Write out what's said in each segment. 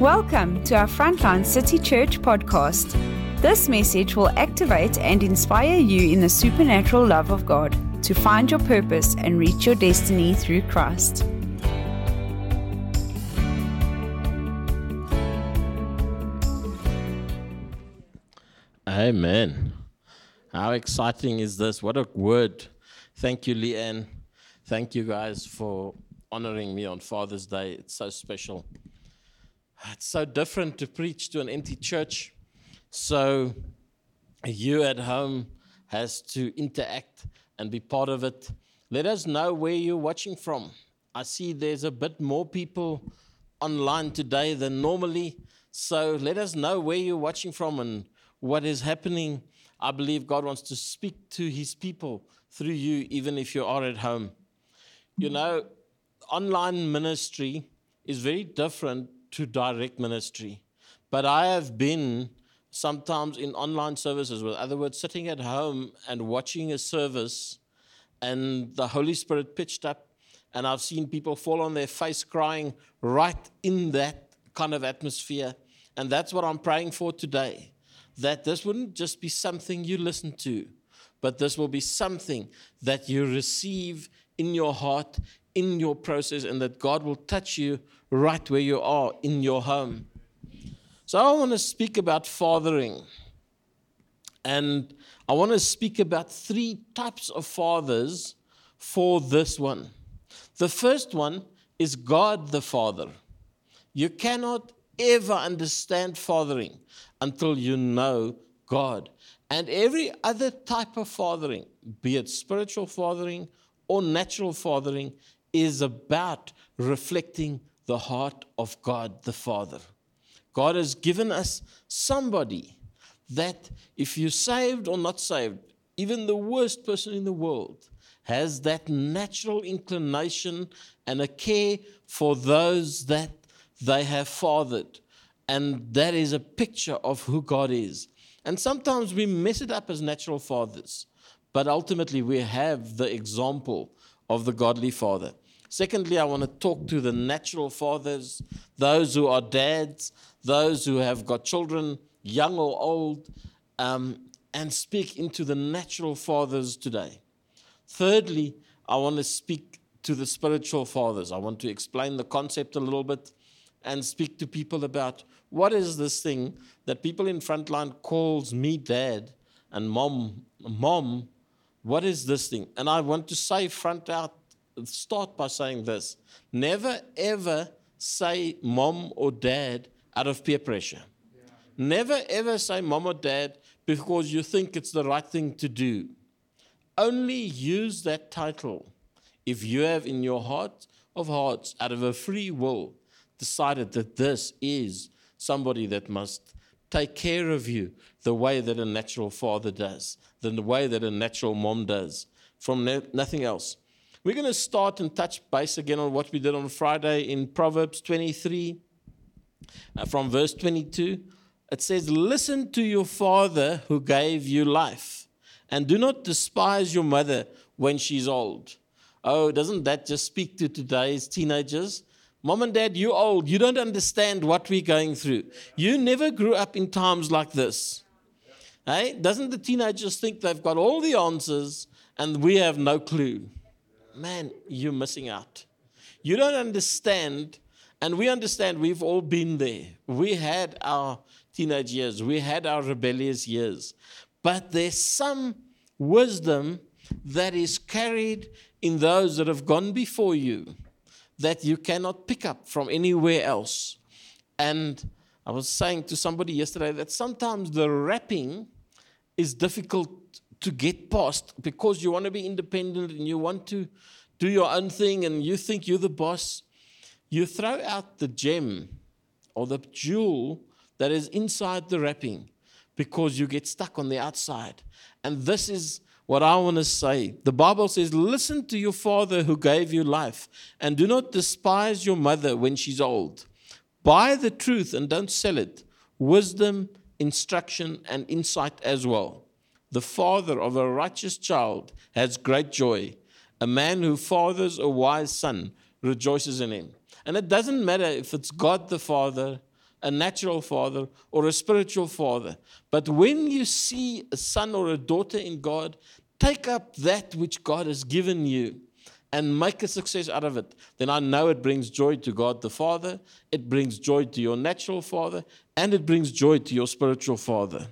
Welcome to our Frontline City Church podcast. This message will activate and inspire you in the supernatural love of God to find your purpose and reach your destiny through Christ. Amen. How exciting is this? What a word. Thank you, Leanne. Thank you guys for honoring me on Father's Day. It's so special. It's so different to preach to an empty church. So you at home has to interact and be part of it. Let us know where you're watching from. I see there's a bit more people online today than normally. So let us know where you're watching from and what is happening. I believe God wants to speak to his people through you, even if you are at home. You know, online ministry is very different to direct ministry. But I have been sometimes in online services, with other words, sitting at home and watching a service, and the Holy Spirit pitched up, and I've seen people fall on their face crying right in that kind of atmosphere. And that's what I'm praying for today. That this wouldn't just be something you listen to, but this will be something that you receive in your heart, in your process, and that God will touch you right where you are in your home. So I want to speak about fathering. And I want to speak about three types of fathers for this one. The first one is God the Father. You cannot ever understand fathering until you know God. And every other type of fathering, be it spiritual fathering or natural fathering, is about reflecting the heart of God the Father. God has given us somebody that, if you're saved or not saved, even the worst person in the world has that natural inclination and a care for those that they have fathered. And that is a picture of who God is. And sometimes we mess it up as natural fathers, but ultimately we have the example of the godly father. Secondly, I want to talk to the natural fathers, those who are dads, those who have got children, young or old, um, and speak into the natural fathers today. Thirdly, I want to speak to the spiritual fathers. I want to explain the concept a little bit and speak to people about what is this thing that people in frontline calls me dad and mom mom what is this thing and i want to say front out start by saying this never ever say mom or dad out of peer pressure. Never ever say mom or dad because you think it's the right thing to do. Only use that title if you have in your heart of hearts, out of a free will, decided that this is somebody that must take care of you the way that a natural father does, than the way that a natural mom does, from nothing else. We're going to start and touch base again on what we did on Friday in Proverbs 23, uh, from verse 22. It says, Listen to your father who gave you life, and do not despise your mother when she's old. Oh, doesn't that just speak to today's teenagers? Mom and dad, you're old. You don't understand what we're going through. You never grew up in times like this. Hey? Doesn't the teenagers think they've got all the answers and we have no clue? Man, you're missing out. You don't understand, and we understand we've all been there. We had our teenage years, we had our rebellious years, but there's some wisdom that is carried in those that have gone before you that you cannot pick up from anywhere else. And I was saying to somebody yesterday that sometimes the wrapping is difficult to get past because you want to be independent and you want to do your own thing and you think you're the boss, you throw out the gem or the jewel that is inside the wrapping because you get stuck on the outside. And this is what I want to say. The Bible says, Listen to your father who gave you life, and do not despise your mother when she's old. Buy the truth and don't sell it. Wisdom, instruction, and insight as well. The father of a righteous child has great joy. A man who fathers a wise son rejoices in him. And it doesn't matter if it's God the Father, a natural father or a spiritual father. But when you see a son or a daughter in God, take up that which God has given you and make a success out of it, then I know it brings joy to God the Father, it brings joy to your natural father, and it brings joy to your spiritual father.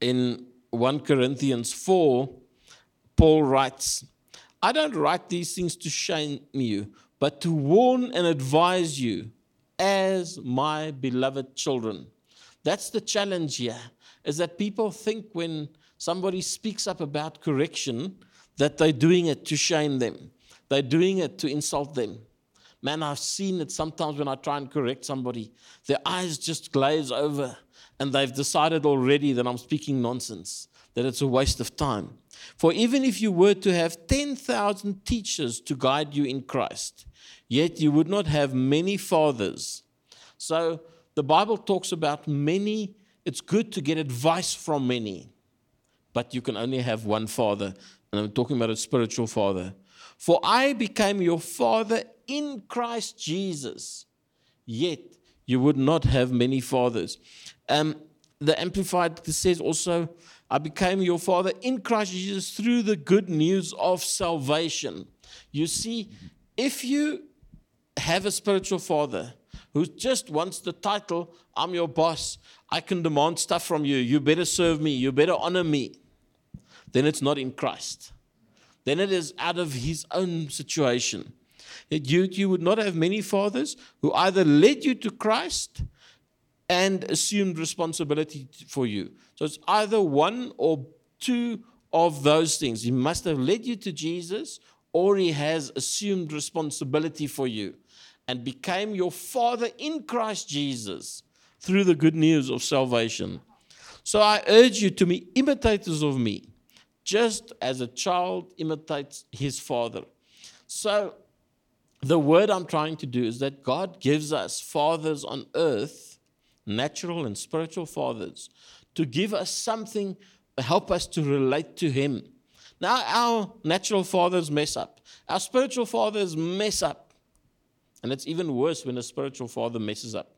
In 1 Corinthians 4, Paul writes, I don't write these things to shame you, but to warn and advise you as my beloved children. That's the challenge here, is that people think when somebody speaks up about correction, that they're doing it to shame them. They're doing it to insult them. Man, I've seen it sometimes when I try and correct somebody. Their eyes just glaze over and they've decided already that I'm speaking nonsense, that it's a waste of time. For even if you were to have 10,000 teachers to guide you in Christ, yet you would not have many fathers. So the Bible talks about many. It's good to get advice from many, but you can only have one father. And I'm talking about a spiritual father. For I became your father in Christ Jesus, yet you would not have many fathers. Um, the Amplified says also, I became your father in Christ Jesus through the good news of salvation. You see, if you have a spiritual father who just wants the title, I'm your boss, I can demand stuff from you, you better serve me, you better honor me, then it's not in Christ. Then it is out of his own situation. You, you would not have many fathers who either led you to Christ and assumed responsibility for you. So it's either one or two of those things. He must have led you to Jesus or he has assumed responsibility for you and became your father in Christ Jesus through the good news of salvation. So I urge you to be imitators of me, just as a child imitates his father. So the word I'm trying to do is that God gives us fathers on earth, natural and spiritual fathers, to give us something, help us to relate to him. Now, our natural fathers mess up, our spiritual fathers mess up. And it's even worse when a spiritual father messes up.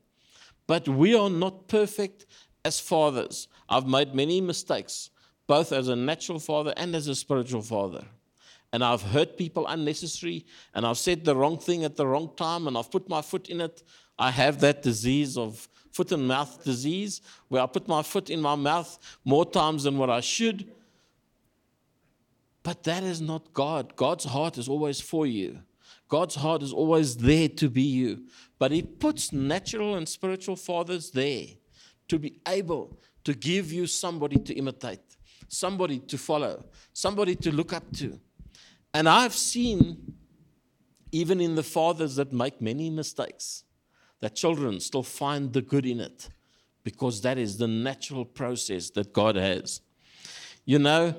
But we are not perfect as fathers. I've made many mistakes, both as a natural father and as a spiritual father. And I've hurt people unnecessary, and I've said the wrong thing at the wrong time, and I've put my foot in it. I have that disease of foot and mouth disease, where I put my foot in my mouth more times than what I should. But that is not God. God's heart is always for you. God's heart is always there to be you. But He puts natural and spiritual fathers there to be able to give you somebody to imitate, somebody to follow, somebody to look up to. And I've seen, even in the fathers that make many mistakes, that children still find the good in it because that is the natural process that God has. You know,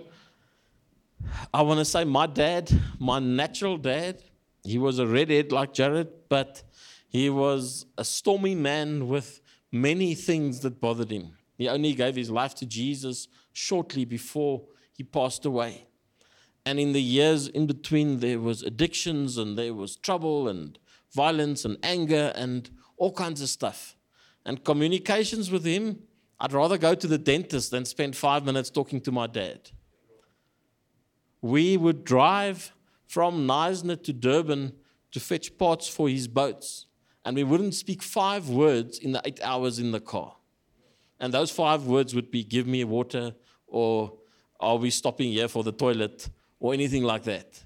I want to say my dad, my natural dad, he was a redhead like Jared, but he was a stormy man with many things that bothered him. He only gave his life to Jesus shortly before he passed away. And in the years in between, there was addictions and there was trouble and violence and anger and all kinds of stuff. And communications with him, I'd rather go to the dentist than spend five minutes talking to my dad. We would drive from Knysna to Durban to fetch parts for his boats. And we wouldn't speak five words in the eight hours in the car. And those five words would be give me water, or are we stopping here for the toilet, or anything like that.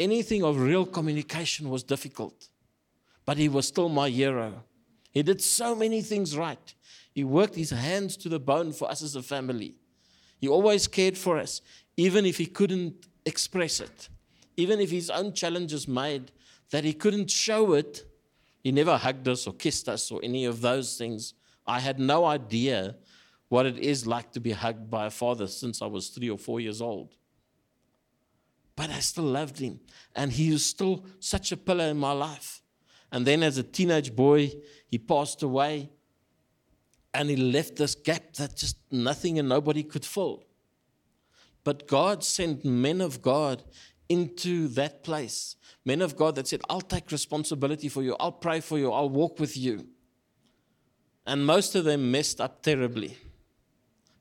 Anything of real communication was difficult. But he was still my hero. He did so many things right. He worked his hands to the bone for us as a family. He always cared for us, even if he couldn't express it even if his own challenges made that he couldn't show it, he never hugged us or kissed us or any of those things. I had no idea what it is like to be hugged by a father since I was three or four years old. But I still loved him, and he is still such a pillar in my life. And then, as a teenage boy, he passed away, and he left this gap that just nothing and nobody could fill. But God sent men of God into that place. Men of God that said, I'll take responsibility for you, I'll pray for you, I'll walk with you. And most of them messed up terribly.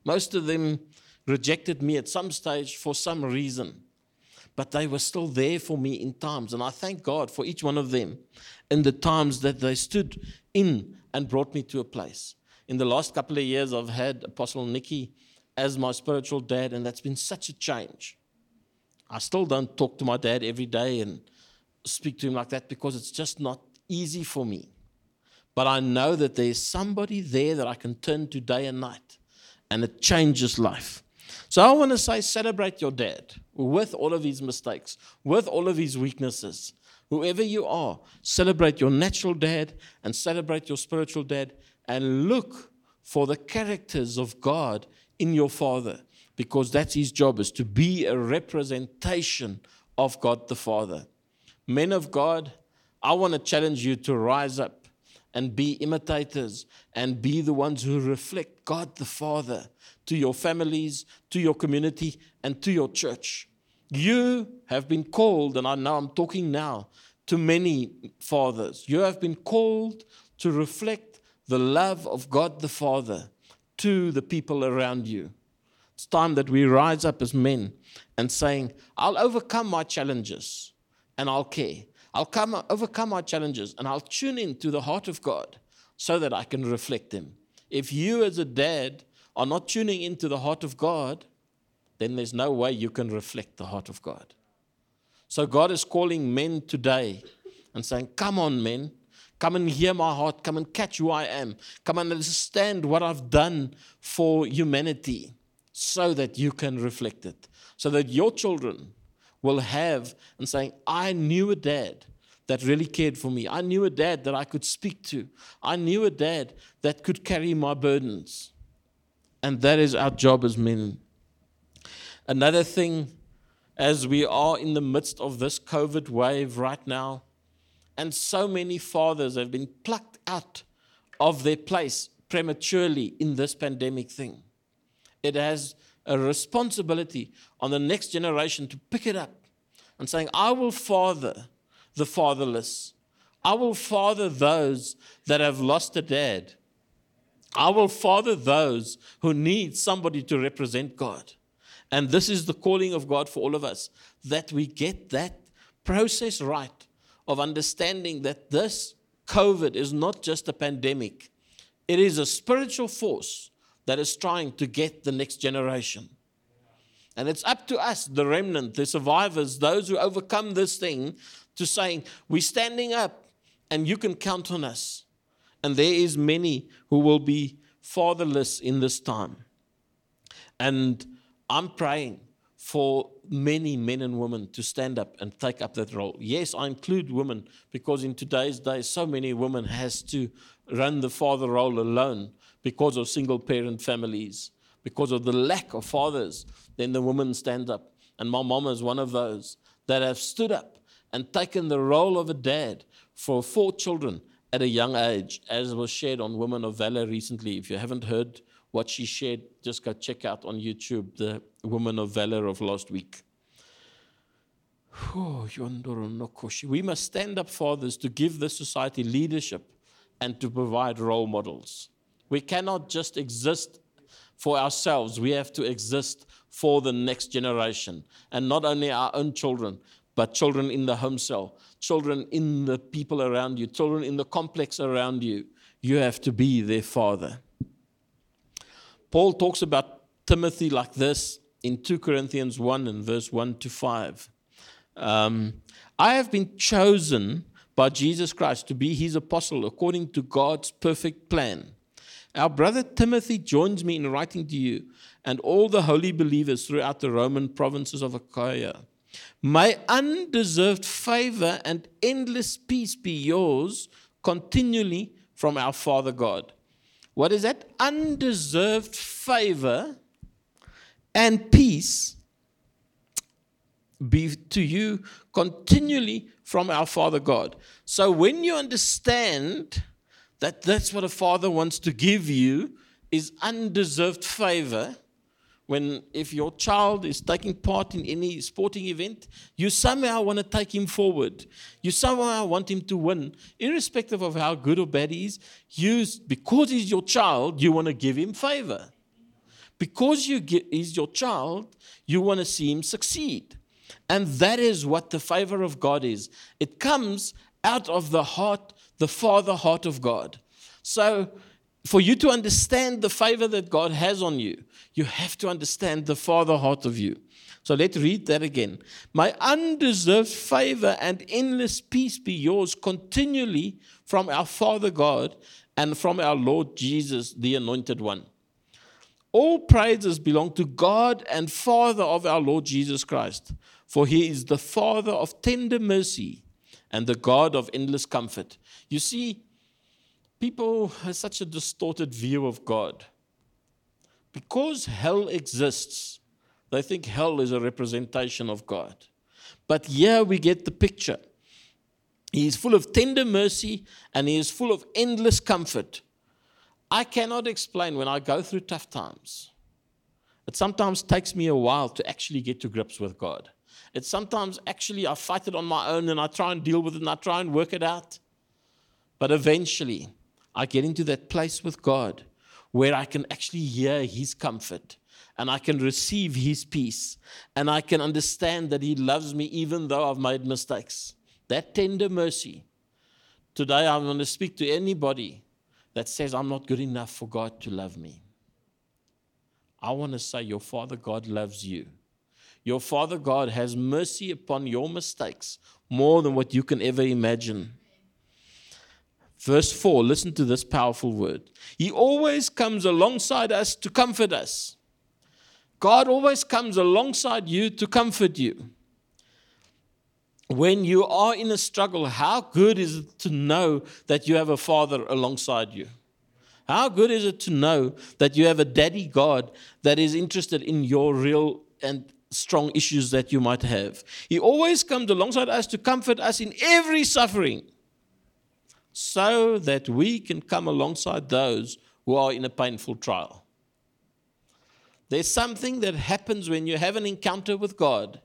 Most of them rejected me at some stage for some reason. But they were still there for me in times. And I thank God for each one of them in the times that they stood in and brought me to a place. In the last couple of years, I've had Apostle Nicky as my spiritual dad, and that's been such a change. I still don't talk to my dad every day and speak to him like that because it's just not easy for me. But I know that there's somebody there that I can turn to day and night, and it changes life. So I want to say, celebrate your dad with all of his mistakes, with all of his weaknesses. Whoever you are, celebrate your natural dad and celebrate your spiritual dad and look for the characters of God in your father because that's his job is to be a representation of God the Father. Men of God, I want to challenge you to rise up and be imitators and be the ones who reflect God the Father to your families, to your community, and to your church. You have been called, and I know I'm talking now to many fathers, you have been called to reflect the love of God the Father to the people around you. It's time that we rise up as men and saying, I'll overcome my challenges and I'll care. I'll come, overcome my challenges and I'll tune in to the heart of God so that I can reflect Him. If you, as a dad, are not tuning into the heart of God, then there's no way you can reflect the heart of God. So God is calling men today and saying, Come on, men. Come and hear my heart. Come and catch who I am. Come and understand what I've done for humanity so that you can reflect it, so that your children will have and saying, I knew a dad that really cared for me. I knew a dad that I could speak to. I knew a dad that could carry my burdens. And that is our job as men. Another thing, as we are in the midst of this COVID wave right now, and so many fathers have been plucked out of their place prematurely in this pandemic thing it has a responsibility on the next generation to pick it up and saying, I will father the fatherless. I will father those that have lost a dad. I will father those who need somebody to represent God. And this is the calling of God for all of us that we get that process right of understanding that this COVID is not just a pandemic, it is a spiritual force that is trying to get the next generation. And it's up to us, the remnant, the survivors, those who overcome this thing, to saying, We're standing up and you can count on us. And there is many who will be fatherless in this time. And I'm praying for many men and women to stand up and take up that role. Yes, I include women because in today's day, so many women has to run the father role alone because of single parent families, because of the lack of fathers, then the women stand up. And my mom is one of those that have stood up and taken the role of a dad for four children at a young age, as was shared on Women of Valor recently. If you haven't heard what she shared, just go check out on YouTube the Woman of Valor of last week. We must stand up, fathers, to give the society leadership and to provide role models. We cannot just exist for ourselves, we have to exist for the next generation. And not only our own children, but children in the home cell, children in the people around you, children in the complex around you. You have to be their father. Paul talks about Timothy like this in 2 Corinthians 1 and verse 1 to 5. Um, I have been chosen by Jesus Christ to be his apostle according to God's perfect plan. Our brother Timothy joins me in writing to you and all the holy believers throughout the Roman provinces of Achaia. May undeserved favor and endless peace be yours continually from our Father God. What is that? Undeserved favor and peace be to you continually from our Father God. So when you understand that that's what a father wants to give you is undeserved favor, when if your child is taking part in any sporting event, you somehow want to take him forward. You somehow want him to win, irrespective of how good or bad he is. You, because he's your child, you want to give him favor. Because you get, he's your child, you want to see him succeed. And that is what the favor of God is. It comes out of the heart, the Father heart of God. So, for you to understand the favor that God has on you, you have to understand the Father heart of you. So let's read that again. My undeserved favor and endless peace be yours continually from our Father God and from our Lord Jesus, the Anointed One. All praises belong to God and Father of our Lord Jesus Christ, for he is the Father of tender mercy and the God of endless comfort. You see, people have such a distorted view of God. Because hell exists, they think hell is a representation of God. But here we get the picture. He is full of tender mercy and he is full of endless comfort. I cannot explain when I go through tough times. It sometimes takes me a while to actually get to grips with God. It sometimes actually I fight it on my own and I try and deal with it and I try and work it out. But eventually, I get into that place with God where I can actually hear His comfort and I can receive His peace and I can understand that He loves me even though I've made mistakes. That tender mercy. Today, I'm going to speak to anybody that says, I'm not good enough for God to love me. I want to say, Your Father God loves you. Your Father God has mercy upon your mistakes more than what you can ever imagine. Verse 4, listen to this powerful word. He always comes alongside us to comfort us. God always comes alongside you to comfort you. When you are in a struggle, how good is it to know that you have a father alongside you? How good is it to know that you have a daddy God that is interested in your real and strong issues that you might have? He always comes alongside us to comfort us in every suffering so that we can come alongside those who are in a painful trial. There's something that happens when you have an encounter with God,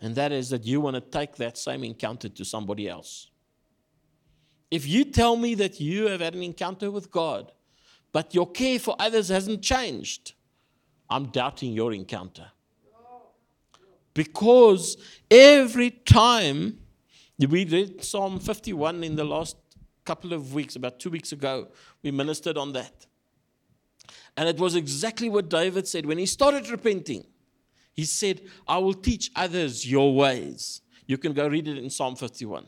and that is that you want to take that same encounter to somebody else. If you tell me that you have had an encounter with God, but your care for others hasn't changed, I'm doubting your encounter. Because every time we read Psalm 51 in the last couple of weeks, about two weeks ago. We ministered on that. And it was exactly what David said when he started repenting. He said, I will teach others your ways. You can go read it in Psalm 51.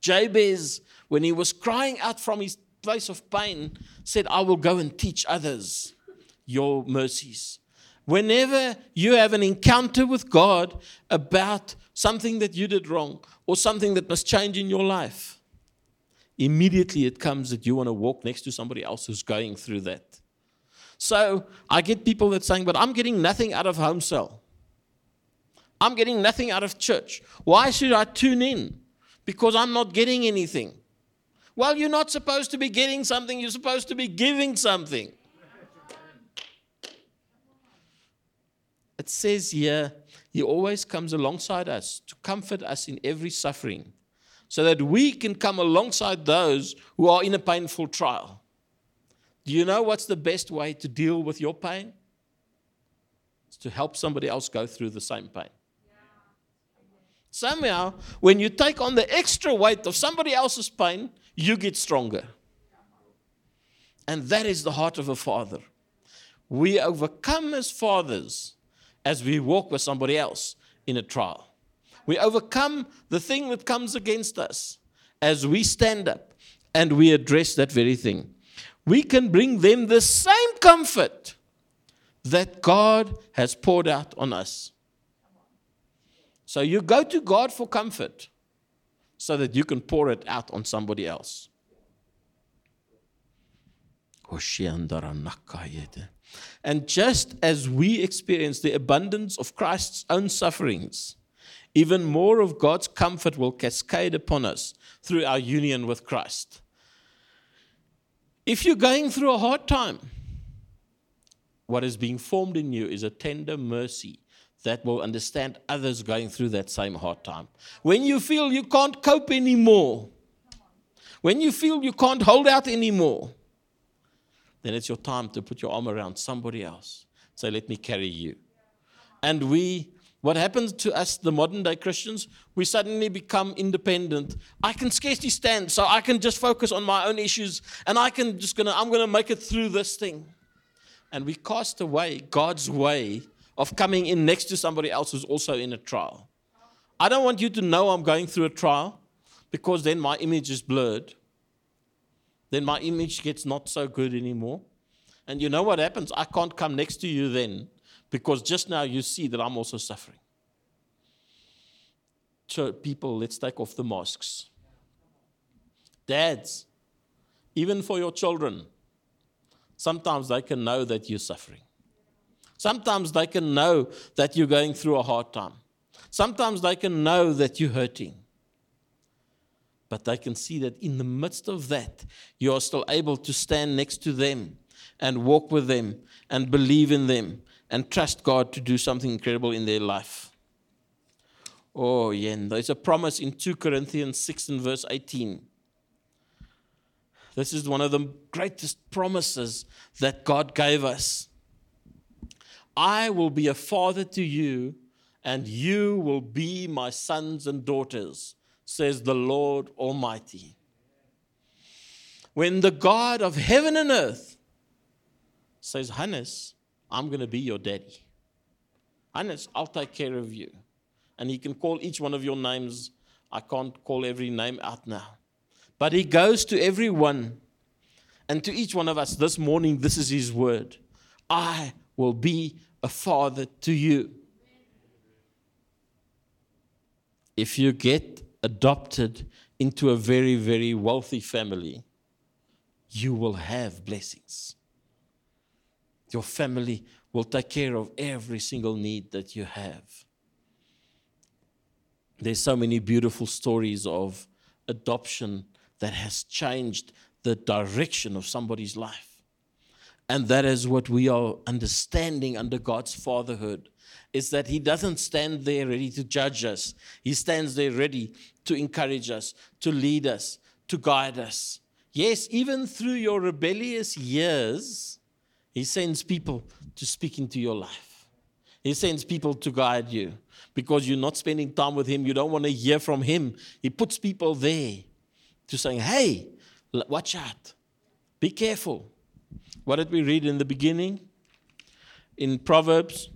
Jabez, when he was crying out from his place of pain, said, I will go and teach others your mercies. Whenever you have an encounter with God about something that you did wrong or something that must change in your life, immediately it comes that you want to walk next to somebody else who's going through that. So I get people that saying, but I'm getting nothing out of home cell. I'm getting nothing out of church. Why should I tune in? Because I'm not getting anything. Well, you're not supposed to be getting something, you're supposed to be giving something. It says here, He always comes alongside us to comfort us in every suffering, so that we can come alongside those who are in a painful trial. Do you know what's the best way to deal with your pain? It's to help somebody else go through the same pain. Somehow, when you take on the extra weight of somebody else's pain, you get stronger. And that is the heart of a father. We overcome as fathers as we walk with somebody else in a trial. We overcome the thing that comes against us as we stand up and we address that very thing. We can bring them the same comfort that God has poured out on us. So you go to God for comfort so that you can pour it out on somebody else. And just as we experience the abundance of Christ's own sufferings, even more of God's comfort will cascade upon us through our union with Christ. If you're going through a hard time, what is being formed in you is a tender mercy that will understand others going through that same hard time. When you feel you can't cope anymore, when you feel you can't hold out anymore, then it's your time to put your arm around somebody else. Say, let me carry you. And we, what happens to us, the modern day Christians, we suddenly become independent. I can scarcely stand, so I can just focus on my own issues and I can just gonna, I'm gonna make it through this thing. And we cast away God's way of coming in next to somebody else who's also in a trial. I don't want you to know I'm going through a trial because then my image is blurred. Then my image gets not so good anymore. And you know what happens? I can't come next to you then because just now you see that I'm also suffering. So, people, let's take off the masks. Dads, even for your children, sometimes they can know that you're suffering. Sometimes they can know that you're going through a hard time. Sometimes they can know that you're hurting. But they can see that in the midst of that, you are still able to stand next to them and walk with them and believe in them and trust God to do something incredible in their life. Oh, yeah. There's a promise in 2 Corinthians 6 and verse 18. This is one of the greatest promises that God gave us. I will be a father to you, and you will be my sons and daughters, says the Lord Almighty. When the God of heaven and earth says, Hannes, I'm going to be your daddy. Hannes, I'll take care of you. And he can call each one of your names. I can't call every name out now. But he goes to everyone and to each one of us this morning. This is his word. I will be a father to you. If you get adopted into a very, very wealthy family, you will have blessings. Your family will take care of every single need that you have. There's so many beautiful stories of adoption that has changed the direction of somebody's life. And that is what we are understanding under God's fatherhood is that he doesn't stand there ready to judge us. He stands there ready to encourage us, to lead us, to guide us. Yes, even through your rebellious years, he sends people to speak into your life. He sends people to guide you because you're not spending time with him. You don't want to hear from him. He puts people there to saying, hey, watch out. Be careful. What did we read in the beginning? In Proverbs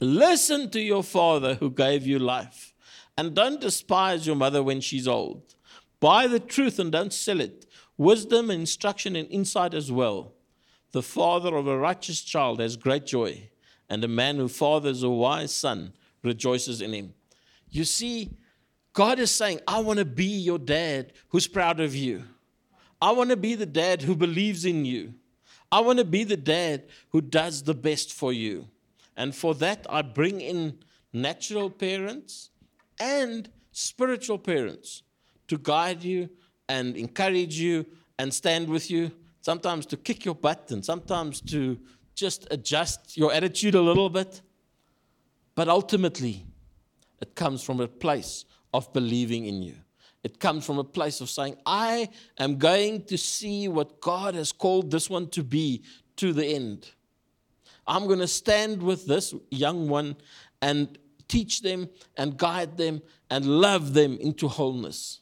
Listen to your father who gave you life, and don't despise your mother when she's old. Buy the truth and don't sell it. Wisdom, instruction, and insight as well. The father of a righteous child has great joy, and a man who fathers a wise son rejoices in him. You see, God is saying, I want to be your dad who's proud of you. I want to be the dad who believes in you. I want to be the dad who does the best for you. And for that, I bring in natural parents and spiritual parents to guide you and encourage you and stand with you, sometimes to kick your butt and sometimes to just adjust your attitude a little bit. But ultimately, it comes from a place of believing in you. It comes from a place of saying, I am going to see what God has called this one to be to the end. I'm going to stand with this young one and teach them and guide them and love them into wholeness.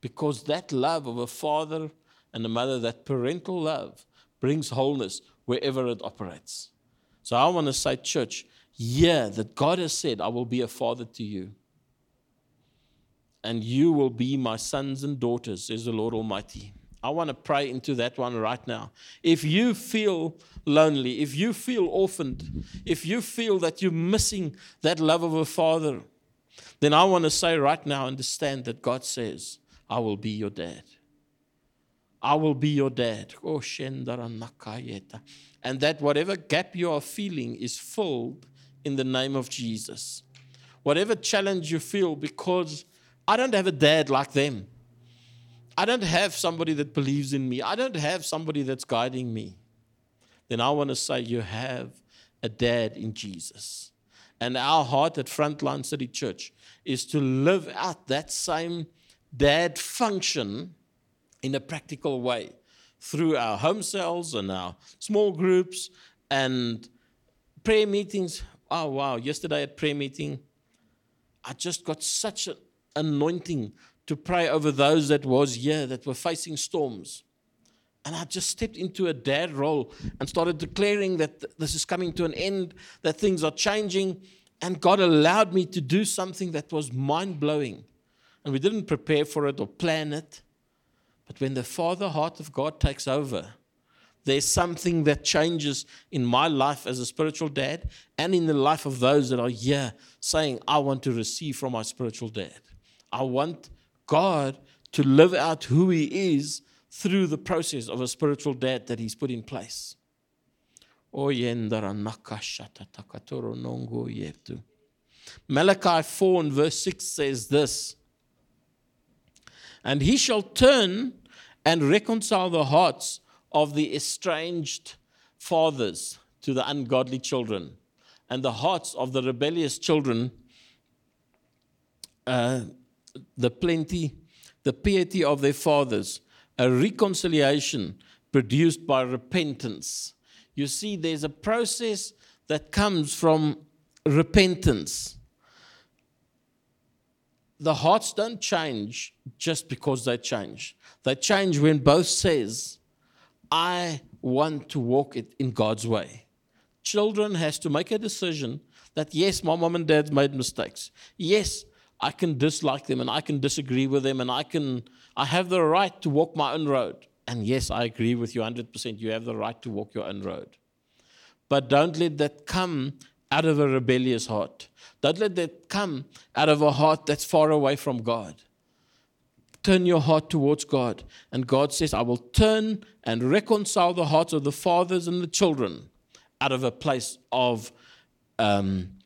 Because that love of a father and a mother, that parental love, brings wholeness wherever it operates. So I want to say, church, yeah, that God has said, I will be a father to you and you will be my sons and daughters, says the Lord Almighty. I want to pray into that one right now. If you feel lonely, if you feel orphaned, if you feel that you're missing that love of a father, then I want to say right now, understand that God says, I will be your dad. I will be your dad. Oh, and that whatever gap you are feeling is filled in the name of Jesus. Whatever challenge you feel because I don't have a dad like them. I don't have somebody that believes in me. I don't have somebody that's guiding me. then I want to say you have a dad in Jesus. And our heart at Frontline City Church is to live out that same dad function in a practical way through our home cells and our small groups and prayer meetings. Oh, wow. Yesterday at prayer meeting, I just got such an anointing to pray over those that was here that were facing storms. And I just stepped into a dad role and started declaring that this is coming to an end, that things are changing. And God allowed me to do something that was mind blowing. And we didn't prepare for it or plan it. But when the Father heart of God takes over, there's something that changes in my life as a spiritual dad and in the life of those that are here saying, I want to receive from my spiritual dad. I want God to live out who He is through the process of a spiritual dad that He's put in place. Malachi 4 and verse 6 says this And he shall turn and reconcile the hearts of the estranged fathers to the ungodly children, and the hearts of the rebellious children, uh, the plenty, the piety of their fathers, a reconciliation produced by repentance. You see, there's a process that comes from repentance. The hearts don't change just because they change. They change when both says, I want to walk it in God's way. Children has to make a decision that yes, my mom and dad made mistakes. Yes, I can dislike them and I can disagree with them and I can I have the right to walk my own road. And yes, I agree with you 100%. You have the right to walk your own road. But don't let that come out of a rebellious heart. Don't let that come out of a heart that's far away from God turn your heart towards God. And God says, I will turn and reconcile the hearts of the fathers and the children out of a place of um,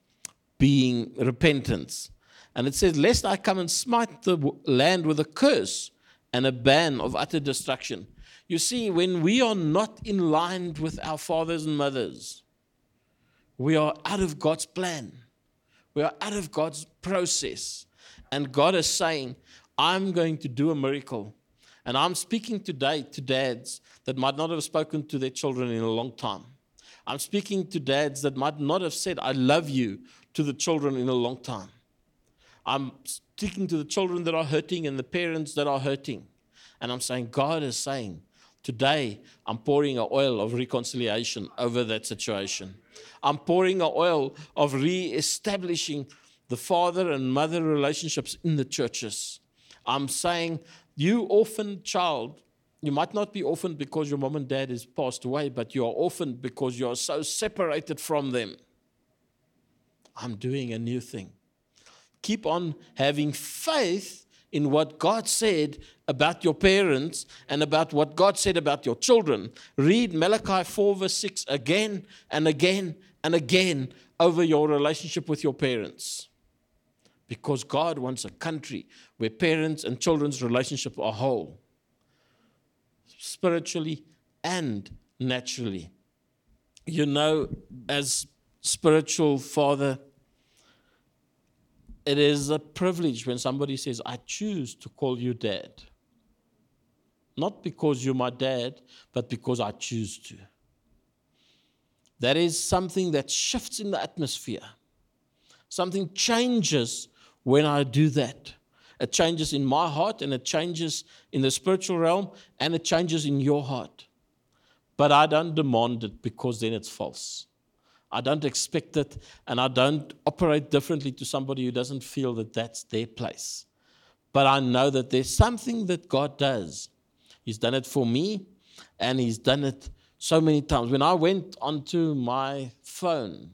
being repentance. And it says, Lest I come and smite the land with a curse and a ban of utter destruction. You see, when we are not in line with our fathers and mothers, we are out of God's plan. We are out of God's process. And God is saying, I'm going to do a miracle. And I'm speaking today to dads that might not have spoken to their children in a long time. I'm speaking to dads that might not have said, I love you to the children in a long time. I'm speaking to the children that are hurting and the parents that are hurting. And I'm saying, God is saying, today I'm pouring an oil of reconciliation over that situation. I'm pouring an oil of re establishing the father and mother relationships in the churches. I'm saying, you orphan child, you might not be orphaned because your mom and dad is passed away, but you are orphaned because you are so separated from them. I'm doing a new thing. Keep on having faith in what God said about your parents and about what God said about your children. Read Malachi 4, verse 6 again and again and again over your relationship with your parents because God wants a country where parents and children's relationship are whole, spiritually and naturally. You know, as spiritual father, it is a privilege when somebody says, I choose to call you dad. Not because you're my dad, but because I choose to. That is something that shifts in the atmosphere. Something changes when I do that. It changes in my heart and it changes in the spiritual realm and it changes in your heart. But I don't demand it because then it's false. I don't expect it and I don't operate differently to somebody who doesn't feel that that's their place. But I know that there's something that God does. He's done it for me and He's done it so many times. When I went onto my phone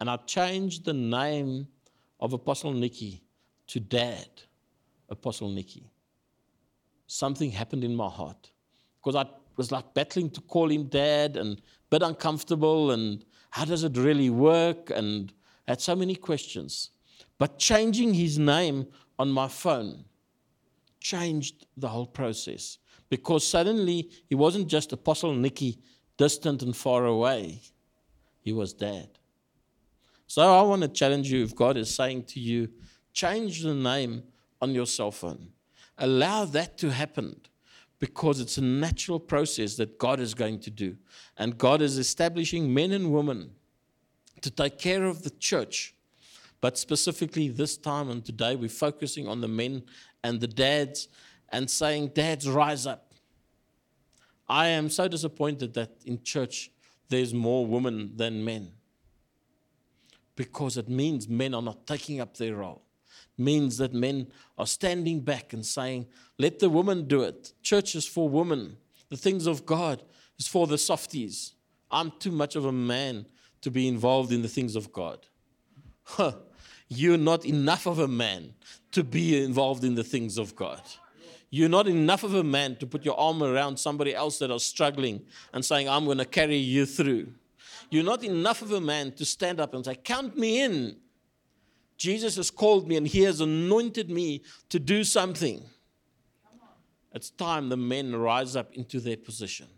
and I changed the name of Apostle Nicky to dad, Apostle Nicky, something happened in my heart. Because I was like battling to call him dad and a bit uncomfortable and how does it really work? And I had so many questions. But changing his name on my phone changed the whole process because suddenly he wasn't just Apostle Nicky distant and far away, he was dad. So I want to challenge you if God is saying to you, change the name on your cell phone. Allow that to happen because it's a natural process that God is going to do. And God is establishing men and women to take care of the church. But specifically this time and today, we're focusing on the men and the dads and saying, Dads, rise up. I am so disappointed that in church there's more women than men because it means men are not taking up their role. Means that men are standing back and saying, Let the woman do it. Church is for women. The things of God is for the softies. I'm too much of a man to be involved in the things of God. Huh. You're not enough of a man to be involved in the things of God. You're not enough of a man to put your arm around somebody else that are struggling and saying, I'm going to carry you through. You're not enough of a man to stand up and say, Count me in. Jesus has called me and he has anointed me to do something. It's time the men rise up into their position.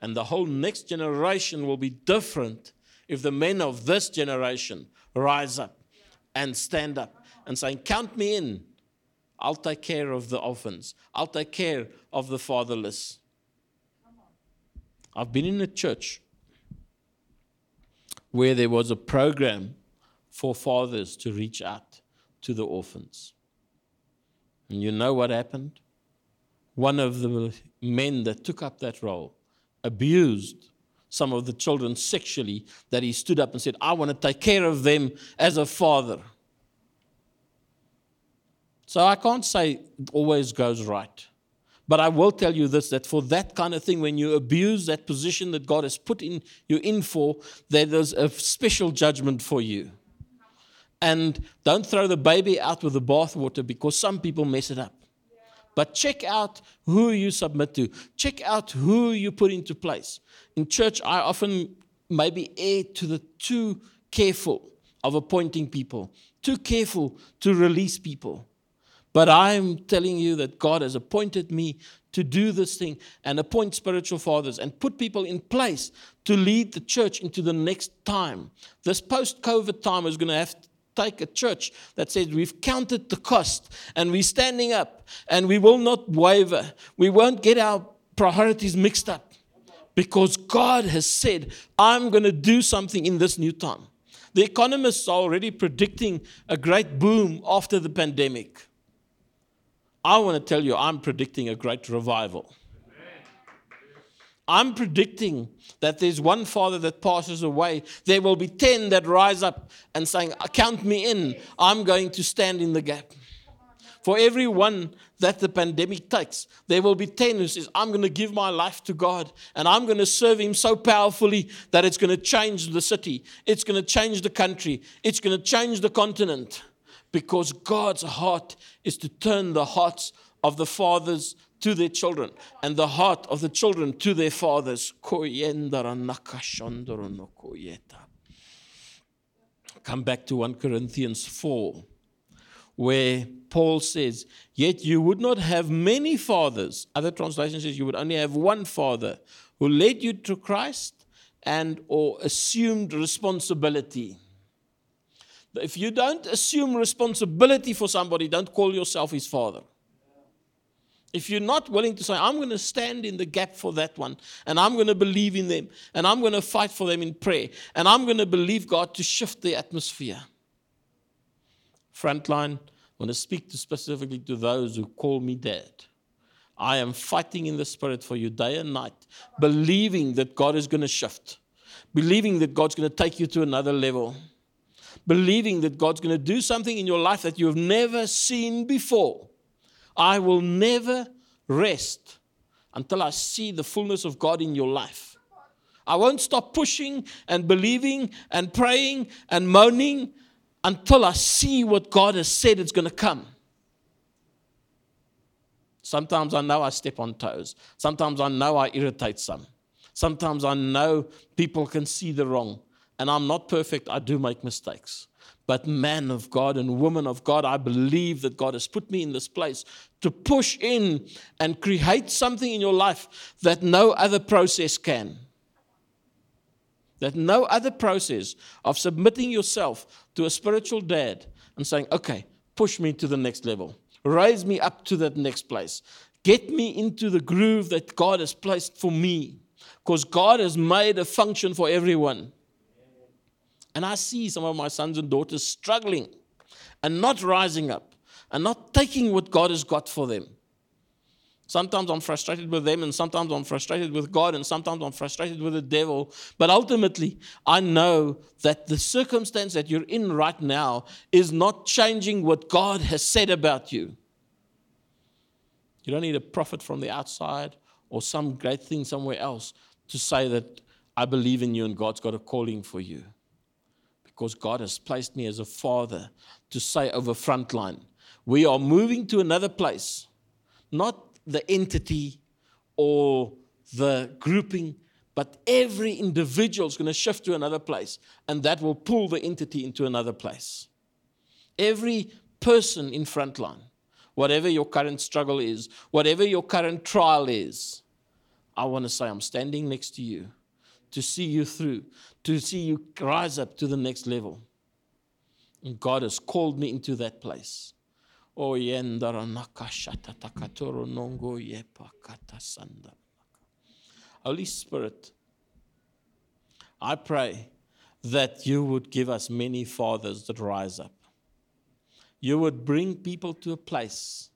And the whole next generation will be different if the men of this generation rise up and stand up and say, Count me in. I'll take care of the orphans. I'll take care of the fatherless. I've been in a church where there was a program for fathers to reach out to the orphans. And you know what happened? One of the men that took up that role abused some of the children sexually that he stood up and said, I want to take care of them as a father. So I can't say it always goes right. But I will tell you this that for that kind of thing, when you abuse that position that God has put in you in for, there is a special judgment for you. And don't throw the baby out with the bathwater because some people mess it up. But check out who you submit to. Check out who you put into place. In church, I often maybe err to the too careful of appointing people, too careful to release people. But I'm telling you that God has appointed me to do this thing and appoint spiritual fathers and put people in place to lead the church into the next time. This post COVID time is going to have take a church that says we've counted the cost and we're standing up and we will not waver. We won't get our priorities mixed up because God has said, I'm going to do something in this new time. The economists are already predicting a great boom after the pandemic. I want to tell you, I'm predicting a great revival. I'm predicting that there's one father that passes away. There will be 10 that rise up and saying, Count me in. I'm going to stand in the gap. For every one that the pandemic takes, there will be 10 who says, I'm going to give my life to God and I'm going to serve Him so powerfully that it's going to change the city, it's going to change the country, it's going to change the continent because God's heart is to turn the hearts of the fathers to their children and the heart of the children to their fathers. Come back to 1 Corinthians 4, where Paul says, Yet you would not have many fathers. Other translations says you would only have one father who led you to Christ and or assumed responsibility. If you don't assume responsibility for somebody, don't call yourself his father. If you're not willing to say, I'm going to stand in the gap for that one, and I'm going to believe in them, and I'm going to fight for them in prayer, and I'm going to believe God to shift the atmosphere. Frontline, I want to speak to specifically to those who call me dad. I am fighting in the spirit for you day and night, believing that God is going to shift, believing that God's going to take you to another level believing that God's going to do something in your life that you have never seen before. I will never rest until I see the fullness of God in your life. I won't stop pushing and believing and praying and moaning until I see what God has said is going to come. Sometimes I know I step on toes. Sometimes I know I irritate some. Sometimes I know people can see the wrong and I'm not perfect, I do make mistakes. But man of God and woman of God, I believe that God has put me in this place to push in and create something in your life that no other process can. That no other process of submitting yourself to a spiritual dad and saying, okay, push me to the next level, raise me up to that next place, get me into the groove that God has placed for me, because God has made a function for everyone. And I see some of my sons and daughters struggling and not rising up and not taking what God has got for them. Sometimes I'm frustrated with them, and sometimes I'm frustrated with God, and sometimes I'm frustrated with the devil. But ultimately, I know that the circumstance that you're in right now is not changing what God has said about you. You don't need a prophet from the outside or some great thing somewhere else to say that I believe in you and God's got a calling for you. Because God has placed me as a father to say over frontline, we are moving to another place, not the entity or the grouping, but every individual is going to shift to another place, and that will pull the entity into another place. Every person in frontline, whatever your current struggle is, whatever your current trial is, I want to say, I'm standing next to you to see you through, to see you rise up to the next level. And God has called me into that place. Holy Spirit, I pray that you would give us many fathers that rise up. You would bring people to a place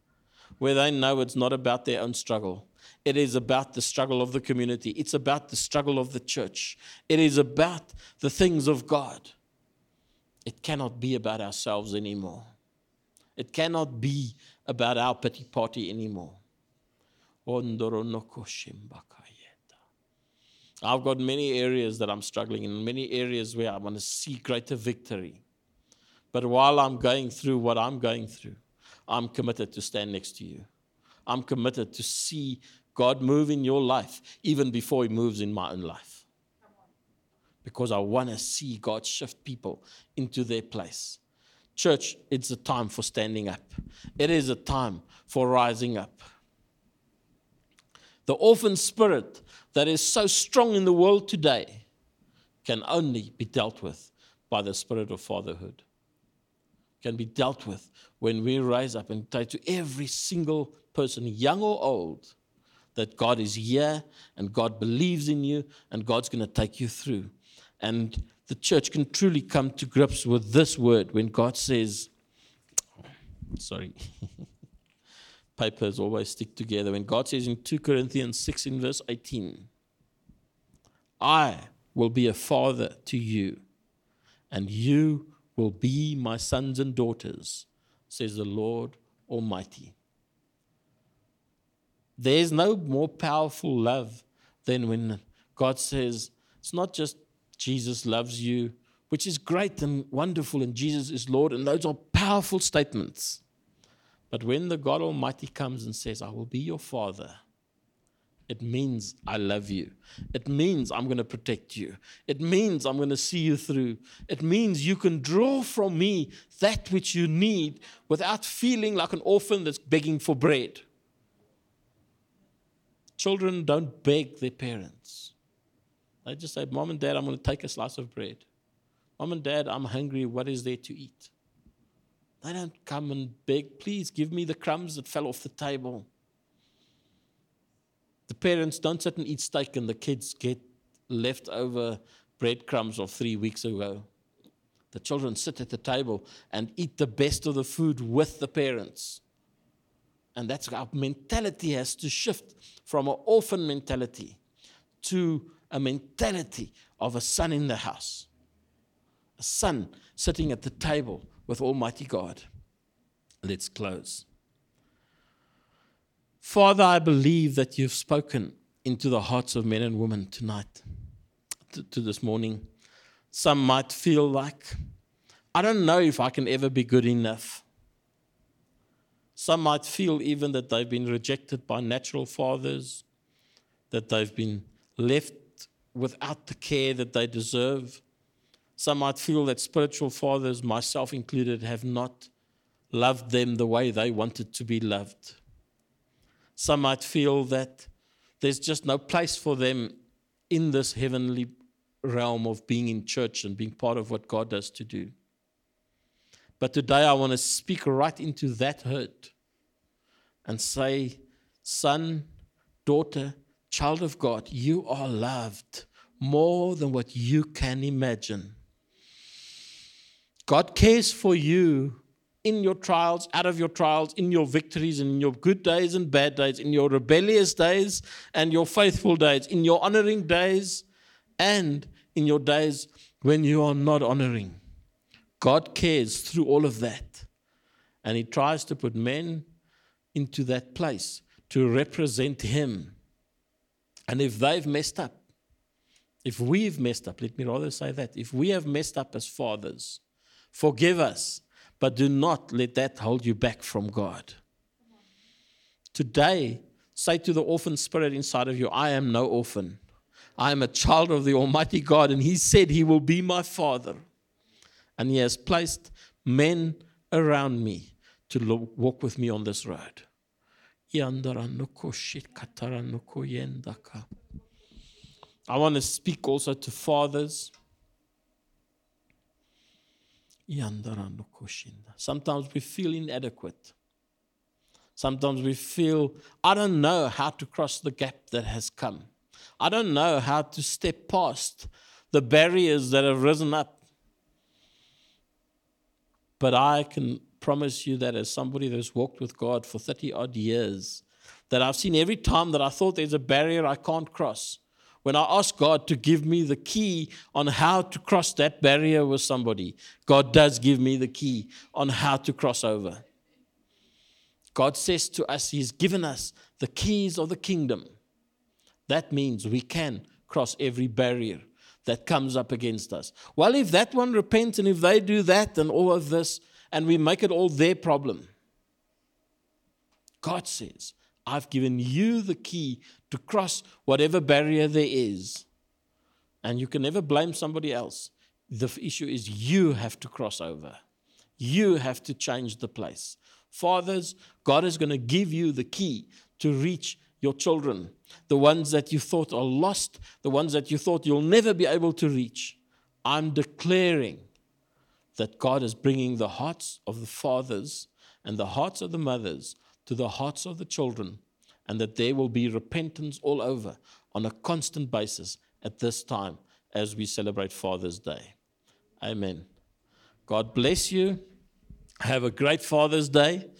where they know it's not about their own struggle. It is about the struggle of the community. It's about the struggle of the church. It is about the things of God. It cannot be about ourselves anymore. It cannot be about our pity party anymore. I've got many areas that I'm struggling in, many areas where I want to see greater victory. But while I'm going through what I'm going through, I'm committed to stand next to you. I'm committed to see God move in your life even before He moves in my own life. Because I want to see God shift people into their place. Church, it's a time for standing up. It is a time for rising up. The orphan spirit that is so strong in the world today can only be dealt with by the spirit of fatherhood. Can be dealt with when we rise up and say to every single person, young or old, that God is here and God believes in you and God's going to take you through. And the church can truly come to grips with this word when God says, sorry, papers always stick together. When God says in 2 Corinthians 6 in verse 18, I will be a father to you, and you will be my sons and daughters, says the Lord Almighty. There's no more powerful love than when God says, it's not just Jesus loves you, which is great and wonderful, and Jesus is Lord, and those are powerful statements. But when the God Almighty comes and says, I will be your father, it means I love you. It means I'm going to protect you. It means I'm going to see you through. It means you can draw from me that which you need without feeling like an orphan that's begging for bread. Children don't beg their parents. They just say, Mom and Dad, I'm going to take a slice of bread. Mom and Dad, I'm hungry. What is there to eat? They don't come and beg, please give me the crumbs that fell off the table. The parents don't sit and eat steak and the kids get leftover breadcrumbs of three weeks ago. The children sit at the table and eat the best of the food with the parents. And that's our mentality has to shift from an orphan mentality to a mentality of a son in the house, a son sitting at the table with Almighty God. Let's close. Father, I believe that you've spoken into the hearts of men and women tonight, to, to this morning. Some might feel like, I don't know if I can ever be good enough. Some might feel even that they've been rejected by natural fathers, that they've been left without the care that they deserve. Some might feel that spiritual fathers, myself included, have not loved them the way they wanted to be loved. Some might feel that there's just no place for them in this heavenly realm of being in church and being part of what God does to do. But today I want to speak right into that hurt and say, son, daughter, child of God, you are loved more than what you can imagine. God cares for you in your trials, out of your trials, in your victories, and in your good days and bad days, in your rebellious days and your faithful days, in your honoring days and in your days when you are not honoring. God cares through all of that. And He tries to put men into that place to represent Him. And if they've messed up, if we've messed up, let me rather say that, if we have messed up as fathers, forgive us, but do not let that hold you back from God. Today, say to the orphan spirit inside of you, I am no orphan. I am a child of the Almighty God, and He said He will be my Father. And He has placed men around me to walk with me on this road. I want to speak also to fathers. Sometimes we feel inadequate. Sometimes we feel, I don't know how to cross the gap that has come. I don't know how to step past the barriers that have risen up. But I can promise you that as somebody that has walked with God for 30 odd years, that I've seen every time that I thought there's a barrier I can't cross, when I ask God to give me the key on how to cross that barrier with somebody, God does give me the key on how to cross over. God says to us, He's given us the keys of the kingdom. That means we can cross every barrier that comes up against us. Well, if that one repents and if they do that and all of this, and we make it all their problem, God says, I've given you the key to cross whatever barrier there is. And you can never blame somebody else. The issue is you have to cross over. You have to change the place. Fathers, God is going to give you the key to reach your children, the ones that you thought are lost, the ones that you thought you'll never be able to reach. I'm declaring that God is bringing the hearts of the fathers and the hearts of the mothers to the hearts of the children, and that there will be repentance all over on a constant basis at this time as we celebrate Father's Day. Amen. God bless you. Have a great Father's Day.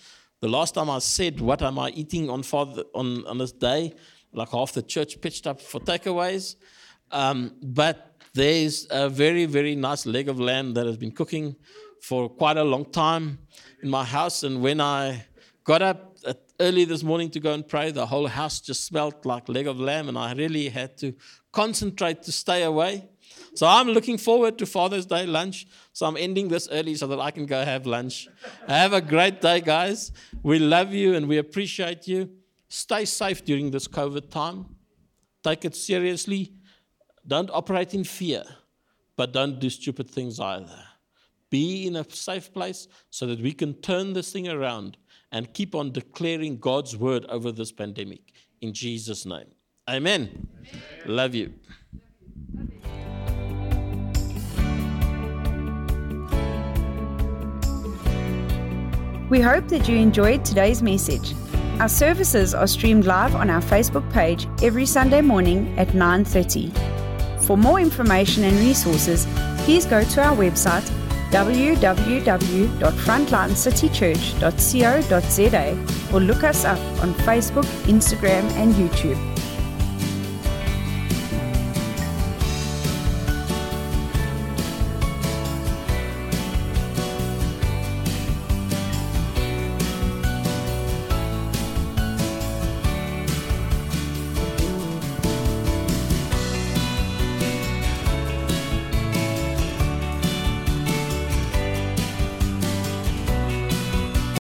The last time I said, What am I eating on, Father, on, on this day? Like half the church pitched up for takeaways. Um, but there's a very, very nice leg of lamb that has been cooking for quite a long time in my house. And when I got up early this morning to go and pray. The whole house just smelled like leg of lamb, and I really had to concentrate to stay away. So I'm looking forward to Father's Day lunch. So I'm ending this early so that I can go have lunch. Have a great day, guys. We love you and we appreciate you. Stay safe during this COVID time. Take it seriously. Don't operate in fear, but don't do stupid things either. Be in a safe place so that we can turn this thing around and keep on declaring God's word over this pandemic. In Jesus' name. Amen. Amen. Love you. We hope that you enjoyed today's message. Our services are streamed live on our Facebook page every Sunday morning at 9:30. For more information and resources, please go to our website www.frontlinecitychurch.co.za or look us up on Facebook, Instagram, and YouTube.